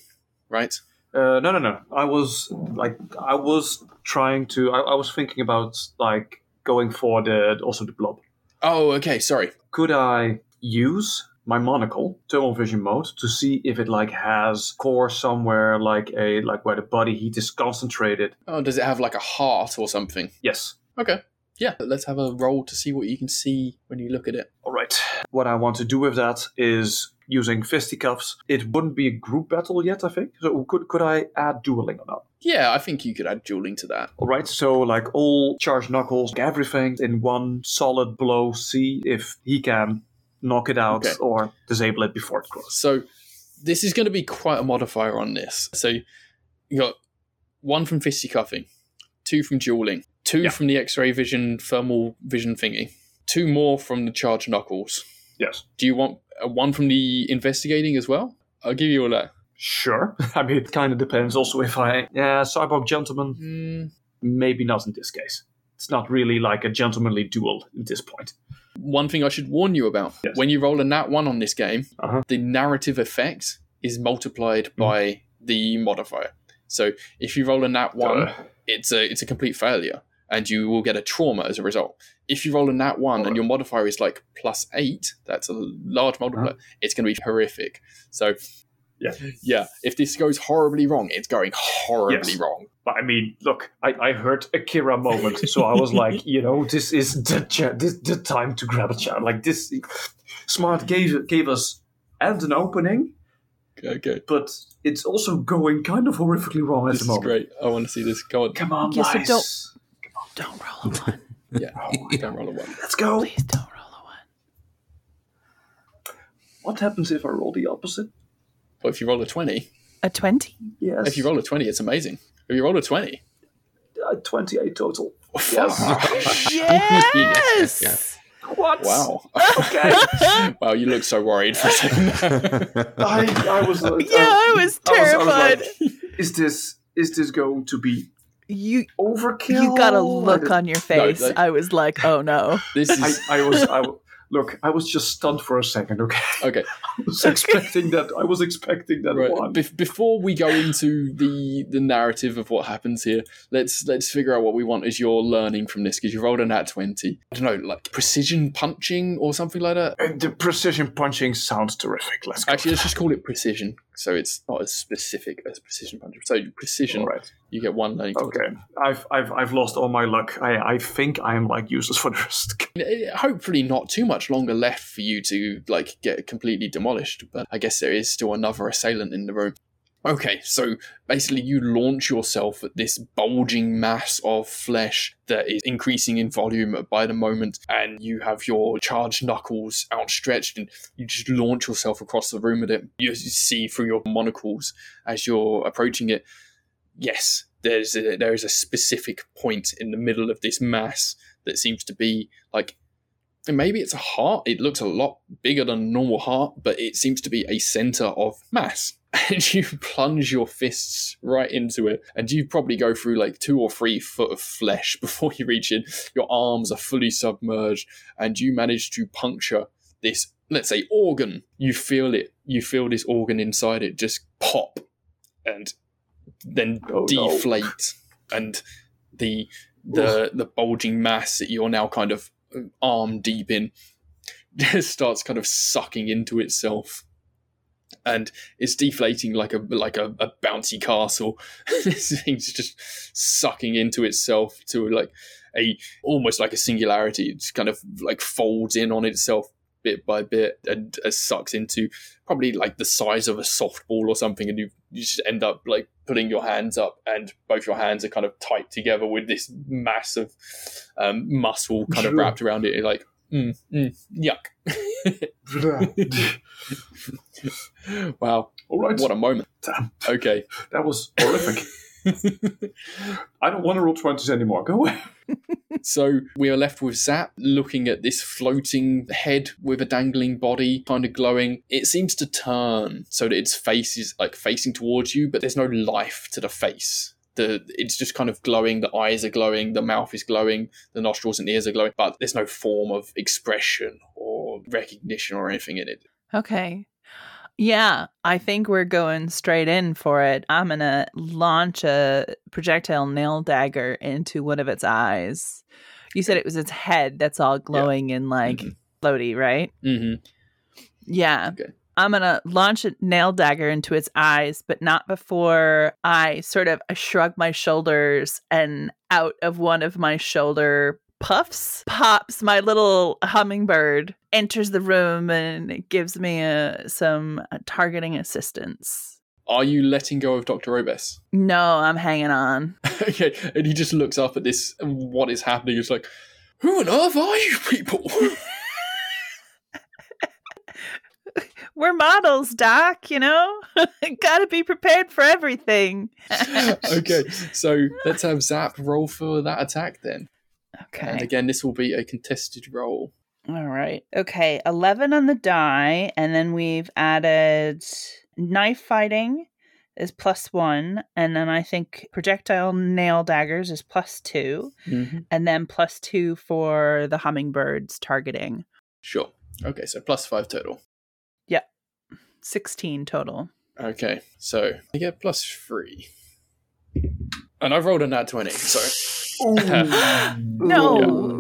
right? Uh, no, no, no. I was like, I was trying to. I, I was thinking about like going for the also the blob. Oh, okay. Sorry. Could I use my monocle, thermal vision mode, to see if it like has core somewhere, like a like where the body heat is concentrated? Oh, does it have like a heart or something? Yes. Okay. Yeah, let's have a roll to see what you can see when you look at it. All right. What I want to do with that is using fisticuffs. It wouldn't be a group battle yet, I think. So could could I add dueling or not? Yeah, I think you could add dueling to that. All right, so like all charged knuckles, everything in one solid blow. See if he can knock it out Okay. or disable it before it grows. So this is going to be quite a modifier on this. So you got one from fisticuffing, two from dueling, two Yeah. from the X-ray vision thermal vision thingy, two more from the charge knuckles. Yes, Do you want uh, one from the investigating as well? I'll give you all that. sure. I mean, it kind of depends. Also, if I yeah, cyborg gentleman, Mm, maybe not in this case. It's not really like a gentlemanly duel at this point. One thing I should warn you about: Yes. when you roll a nat one on this game, Uh-huh. the narrative effect is multiplied by the modifier. So if you roll a nat one, Uh, it's a it's a complete failure, and you will get a trauma as a result. If you roll a nat one and your modifier is like plus eight, that's a large multiplier. It's going to be horrific. So Yeah. yeah. If this goes horribly wrong, it's going horribly Yes. wrong. But I mean, look, I, I heard Akira moment, so I was like, you know, this is the cha- this the time to grab a child. Like this, Smart gave gave us and an opening, Okay, but it's also going kind of horrifically wrong at this the is moment. great. I want to see this. Go on. Come on, Yes, so guys. don't- Don't roll a one. Yeah, oh don't roll a one. Let's go. Please don't roll a one. What happens if I roll the opposite? But if you roll a twenty, A 20? Yes. if you roll a twenty, it's amazing. If you roll a twenty, uh, 28 total. Yes. Yes! What? wow, Okay. wow, you look so worried for a second. I, I was. Uh, Yeah, I was I was terrified. like, is this is this going to be you overkill? you got a I look on your face. like- I was like, oh no. this I, is I was. I, w- look, I was just stunned for a second. Okay, okay. I was expecting that. I was expecting that Right. one. Bef- before we go into the the narrative of what happens here, let's let's figure out what we want as your learning from this because you rolled a nat twenty. I don't know, like precision punching or something like that. Uh, the precision punching sounds terrific. Let's go. Actually, let's just call it precision, so it's not as specific as precision punching. So precision, right. you get one learning. Okay, I've I've I've lost all my luck. I I think I'm like useless for the rest. Eh, Hopefully, not too much longer left for you to like get completely demolished. But I guess there is still another assailant in the room. Okay, so basically, you launch yourself at this bulging mass of flesh that is increasing in volume by the moment, and you have your charged knuckles outstretched, and you just launch yourself across the room with it. You see through your monocles as you're approaching it. Yes, there's a, there is a specific point in the middle of this mass that seems to be like and maybe it's a heart. It looks a lot bigger than a normal heart, but it seems to be a center of mass. And you plunge your fists right into it, and you probably go through like two or three foot of flesh before you reach it. Your arms are fully submerged, and you manage to puncture this, let's say, organ. You feel it. You feel this organ inside it just pop, and then Oh, no. deflate, and the the the bulging mass that you're now kind of um, arm deep in just starts kind of sucking into itself and it's deflating like a like a, a bouncy castle. This thing's just sucking into itself to like a almost like a singularity. It just kind of like folds in on itself bit by bit and uh, sucks into probably like the size of a softball or something and you, you just end up like putting your hands up and both your hands are kind of tight together with this massive um, muscle kind of wrapped around it. You're like mm, mm, yuck wow all right. what a moment Damn, okay that was horrific. I don't want to roll twenties anymore. Go away. So we are left with Zap looking at this floating head with a dangling body, kind of glowing. It seems to turn so that its face is like facing towards you, but there's no life to the face. The it's just kind of glowing. The eyes are glowing. The mouth is glowing. The nostrils and ears are glowing, but there's no form of expression or recognition or anything in it. Okay. Yeah, I think we're going straight in for it. I'm going to launch a projectile nail dagger into one of its eyes. You said it was its head that's all glowing and like Mhm. floaty, right? Mm-hmm. Yeah. Okay. I'm going to launch a nail dagger into its eyes, but not before I sort of shrug my shoulders and out of one of my shoulder puffs pops my little hummingbird, enters the room and gives me uh, some uh, targeting assistance. Are you letting go of Dr. Obes? No, I'm hanging on. okay, and he just looks up at this, what is happening? He's like, Who on earth are you people? We're models, Doc, you know? Gotta be prepared for everything. okay, so let's have Zap roll for that attack then. Okay. And again, this will be a contested roll. All right. Okay, 11 on the die, and then we've added knife fighting is plus one, and then I think projectile nail daggers is plus 2 Mhm. and then plus two for the hummingbirds targeting. Sure. Okay, so plus five total. Yep. 16 total. Okay, so I get plus three. And I've rolled a nat 20, so. No.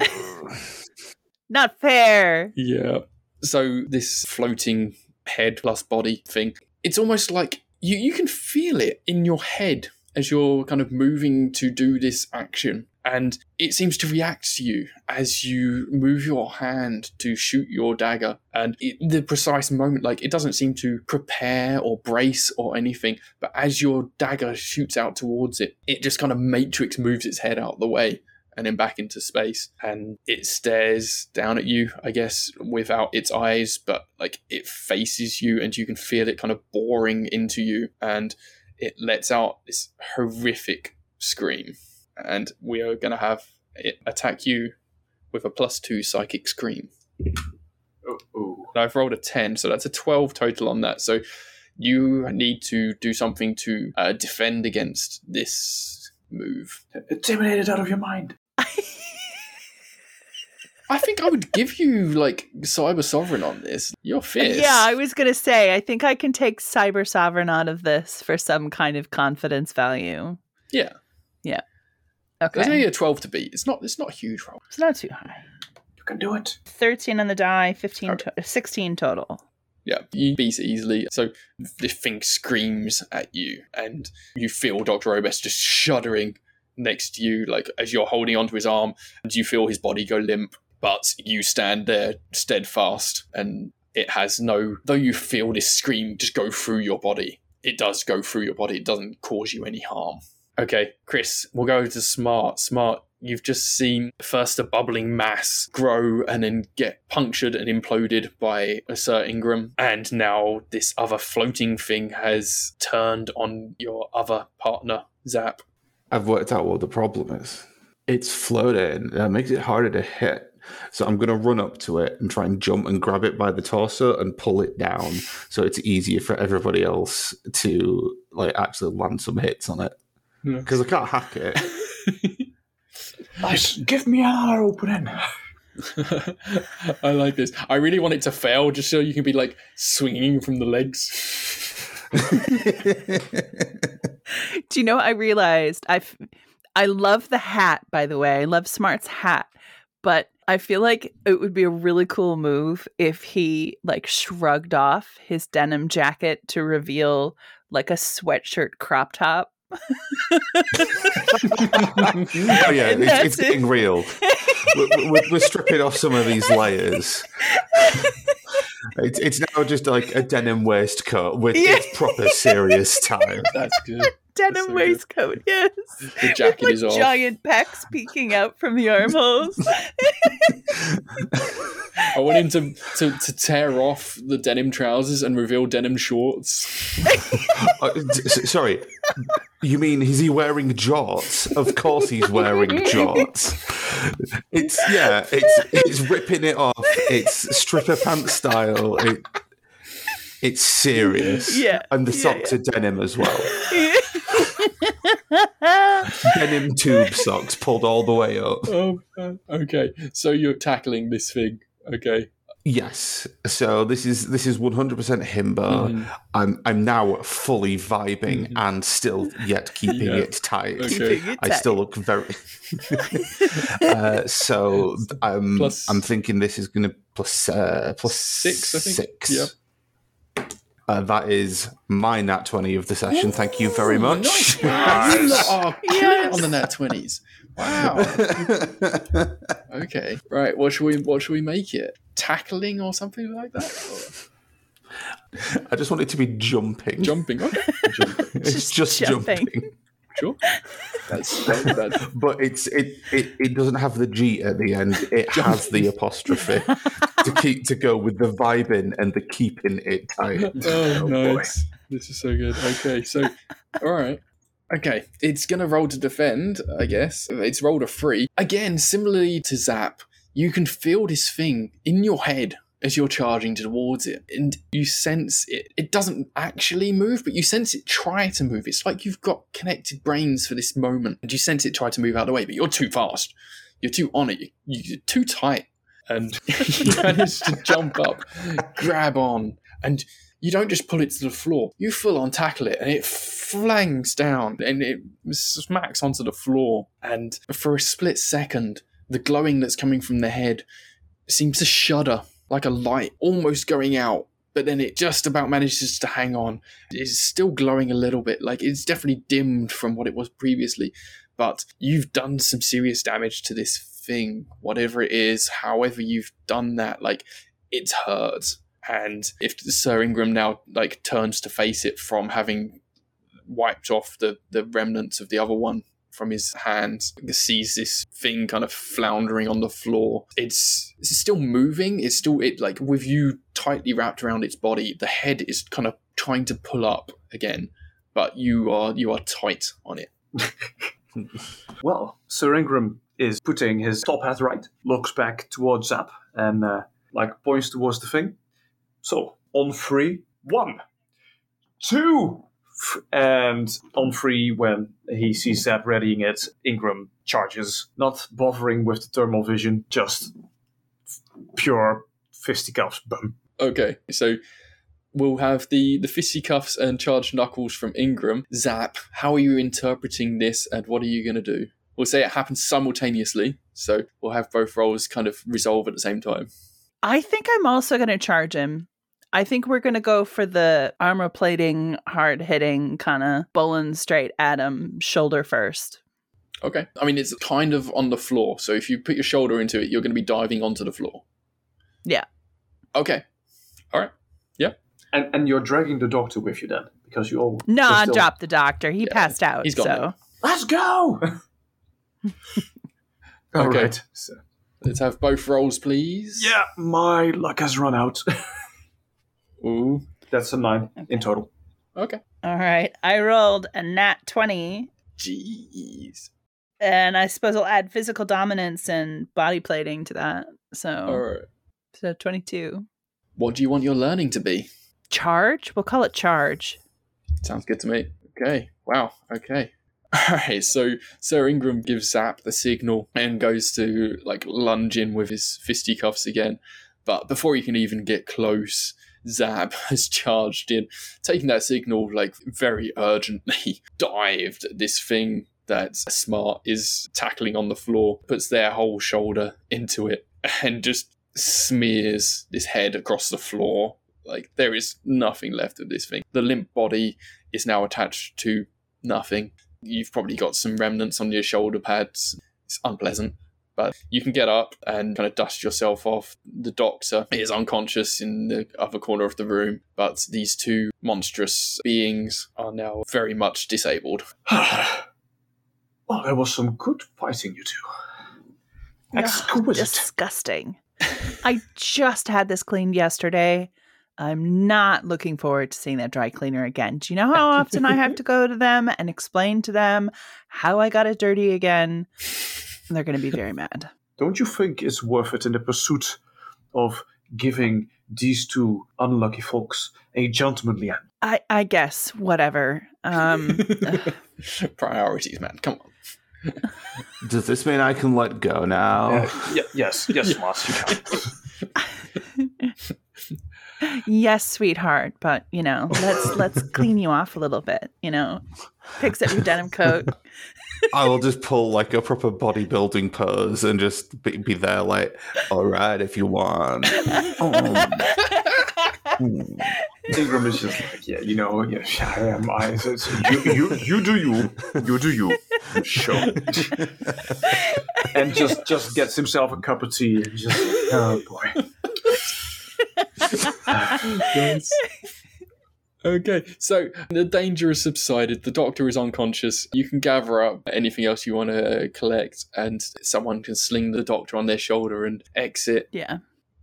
Not fair. Yeah. So this floating head plus body thing, it's almost like you, you can feel it in your head as you're kind of moving to do this action. And it seems to react to you as you move your hand to shoot your dagger. And it, the precise moment, like it doesn't seem to prepare or brace or anything. But as your dagger shoots out towards it, it just kind of matrix moves its head out the way and then back into space. And it stares down at you, I guess, without its eyes, but like it faces you and you can feel it kind of boring into you. And it lets out this horrific scream. And we are going to have it attack you with a plus two psychic scream. Oh, And I've rolled a 10, so that's a 12 total on that. So you need to do something to uh, defend against this move. Eliminate it out of your mind. I think I would give you like Cyber Sovereign on this. You're fierce. Yeah, I was going to say, I think I can take Cyber Sovereign out of this for some kind of confidence value. Yeah. Yeah. There's Okay. only a 12 to beat. It's not it's not a huge roll. It's not too high. You can do it. 13 on the die, 15 to- 16 total. Yeah, you beat it easily. So the thing screams at you, and you feel Dr. Obes just shuddering next to you, like as you're holding onto his arm, and you feel his body go limp, but you stand there steadfast, and it has no. Though you feel this scream just go through your body, it does go through your body. It doesn't cause you any harm. Okay, Chris, we'll go to Smart. Smart, you've just seen first a bubbling mass grow and then get punctured and imploded by a Sir Ingram, and now this other floating thing has turned on your other partner, Zap. I've worked out what the problem is. It's floating. That makes it harder to hit. So I'm going to run up to it and try and jump and grab it by the torso and pull it down, so it's easier for everybody else to like actually land some hits on it. Yeah. Because I can't hack it. Nice. Give me an another opening. I like this. I really want it to fail just so you can be like swinging from the legs. Do you know what I realized? I I love the hat, by the way. I love Smart's hat, but I feel like it would be a really cool move if he like shrugged off his denim jacket to reveal like a sweatshirt crop top. Oh yeah, it's, it's it. getting real. we're, we're, we're stripping off some of these layers. It's, it's now just like a denim waistcoat with Yeah. its proper serious time. That's good. Denim so good. waistcoat, yes. The jacket With is off. giant pecs peeking out from the armholes. I want him to, to, to tear off the denim trousers and reveal denim shorts. Uh, d- s- sorry, you mean is he wearing jorts? Of course he's wearing jorts. It's yeah, it's it's ripping it off. It's stripper pants style. It, it's serious. Yeah, and the yeah, socks are denim as well. denim tube socks pulled all the way up. Oh, okay. So you're tackling this thing. Okay. Yes. So this is this is one hundred percent himbo. Mhm. I'm I'm now fully vibing and still yet keeping Yeah. it tight. Okay. Keeping it I still look very. uh, so I'm Plus- I'm thinking this is going to plus uh, plus Six, I think. Six. Yeah. Uh, that is my nat twenty of the session. Thank you very much. Nice. Wow. You are killing Yes. on the nat twenties. Wow. Okay. Right. What should we What should we make it? Tackling or something like that? I just want it to be jumping. Jumping. Okay. It's just, jumping. jumping. Sure. That's, that, that, But it's it, it it doesn't have the G at the end. It has the apostrophe to keep to go with the vibing and the keeping it tight. oh, oh nice. This is so good. Okay, so all right. Okay, it's gonna roll to defend, I guess. It's rolled a three. Again, similarly to Zap, you can feel this thing in your head as you're charging towards it, and you sense it. It doesn't actually move, but you sense it try to move. It's like you've got connected brains for this moment, and you sense it try to move out of the way, but you're too fast. You're too on it. You- You're too tight, and you manage to jump up, grab on, and you don't just pull it to the floor. You full on tackle it, and it flangs down, and it smacks onto the floor. And for a split second, the glowing that's coming from the head seems to shudder like a light almost going out. But then it just about manages to hang on. It's still glowing a little bit, like it's definitely dimmed from what it was previously. But you've done some serious damage to this thing, whatever it is, however you've done that. Like it's hurt. And if Sir Ingram now like turns to face it from having wiped off the, the remnants of the other one from his hands, sees this thing kind of floundering on the floor. It's it's still moving. It's still it like with you tightly wrapped around its body. The head is kind of trying to pull up again, but you are you are tight on it. Well, Sir Ingram is putting his top hat right, looks back towards Zap, and uh, like points towards the thing. So on three, one, two, and on three, when he sees Zap readying it, Ingram charges, not bothering with the thermal vision, just pure fisticuffs. Boom. Okay, so we'll have the the fisticuffs and charged knuckles from Ingram. Zap, how are you interpreting this, and what are you going to do? We'll say it happens simultaneously, so we'll have both roles kind of resolve at the same time. I think I'm also going to charge him. I think we're going to go for the armor plating, hard hitting, kind of bowling straight at him, shoulder first. Okay, I mean it's kind of on the floor, so if you put your shoulder into it, you're going to be diving onto the floor. Yeah. Okay, all right. Yeah, And and you're dragging the doctor with you then, because you all. No, you're I still- dropped the doctor. He passed out. he's gone so now. Let's go! All Okay. right. So- let's have both rolls, please. yeah, my luck has run out. Ooh. That's a nine in total. Okay. all right. I rolled a nat twenty, Jeez. and I suppose I'll add physical dominance and body plating to that. So, All right. so twenty-two. What do you want your learning to be? Charge. We'll call it charge. Sounds good to me. Okay. Wow. Okay. Alright, so Sir Ingram gives Zap the signal and goes to like lunge in with his fisticuffs again. But before he can even get close, Zap has charged in, taking that signal like very urgently, dived this thing that Smart is tackling on the floor, puts their whole shoulder into it, and just smears this head across the floor. Like there is nothing left of this thing. The limp body is now attached to nothing. You've probably got some remnants on your shoulder pads. It's unpleasant, but you can get up and kind of dust yourself off. The doctor is unconscious in the other corner of the room, but these two monstrous beings are now very much disabled. well, there was some good fighting, you two. Ugh, Exquisite. disgusting. I just had this cleaned yesterday. I'm not looking forward to seeing that dry cleaner again. Do you know how often I have to go to them and explain to them how I got it dirty again? They're going to be very mad. Don't you think it's worth it in the pursuit of giving these two unlucky folks a gentlemanly end? I, I guess whatever. Um, Priorities, man. Come on. Does this mean I can let go now? Uh, y- yes, yes, Mars, you can. yes, sweetheart, but you know, let's let's clean you off a little bit. You know, fix up your denim coat. I will just pull like a proper bodybuilding pose and just be, be there, like, all right, if you want. Ingram is just like, yeah, you know, yeah, I am. I, so, so you, you, you do you, you do you, sure. and just, just gets himself a cup of tea. And just, oh boy. Okay, so the danger has subsided. The doctor is unconscious. You can gather up anything else you want to collect, and someone can sling the doctor on their shoulder and exit. Yeah.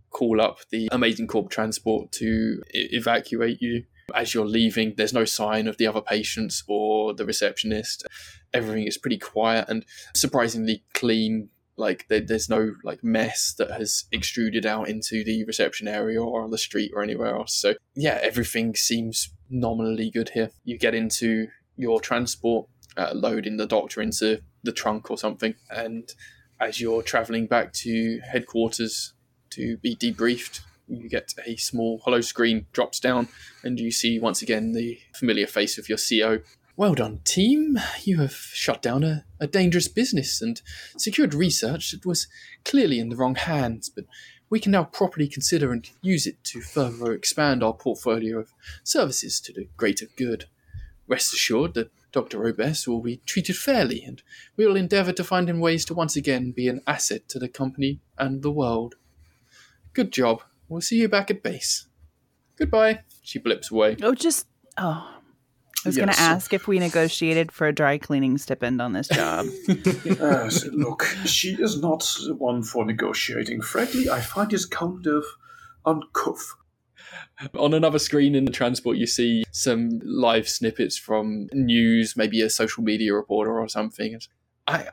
Call up the Amazing Corp transport to e- evacuate you. As you're leaving, there's no sign of the other patients or the receptionist. Everything is pretty quiet and surprisingly clean. Like there, there's no like mess that has extruded out into the reception area or on the street or anywhere else. So yeah, everything seems nominally good here. You get into your transport, uh, loading the doctor into the trunk or something, and as you're traveling back to headquarters to be debriefed, you get a small holo screen drops down, and you see once again the familiar face of your CO. Well done, team. You have shut down a, a dangerous business and secured research that was clearly in the wrong hands, but we can now properly consider and use it to further expand our portfolio of services to the greater good. Rest assured that Dr. Obes will be treated fairly, and we will endeavour to find him ways to once again be an asset to the company and the world. Good job. We'll see you back at base. Goodbye. She blips away. Oh, just oh. I was going to ask if we negotiated for a dry cleaning stipend on this job. Uh, yes, look, she is not the one for negotiating. Frankly, I find it kind of uncouth. On another screen in the transport, you see some live snippets from news, maybe a social media reporter or something. I,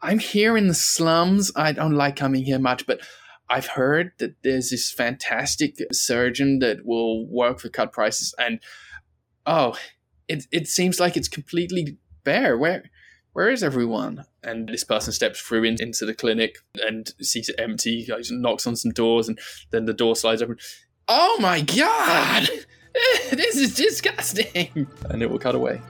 I'm here in the slums. I don't like coming here much, but I've heard that there's this fantastic surgeon that will work for cut prices, and oh, it it seems like it's completely bare. Where where is everyone? And this person steps through in, into the clinic and sees it empty. Goes and knocks on some doors, and then the door slides open. Oh my god! this is disgusting! And it will cut away.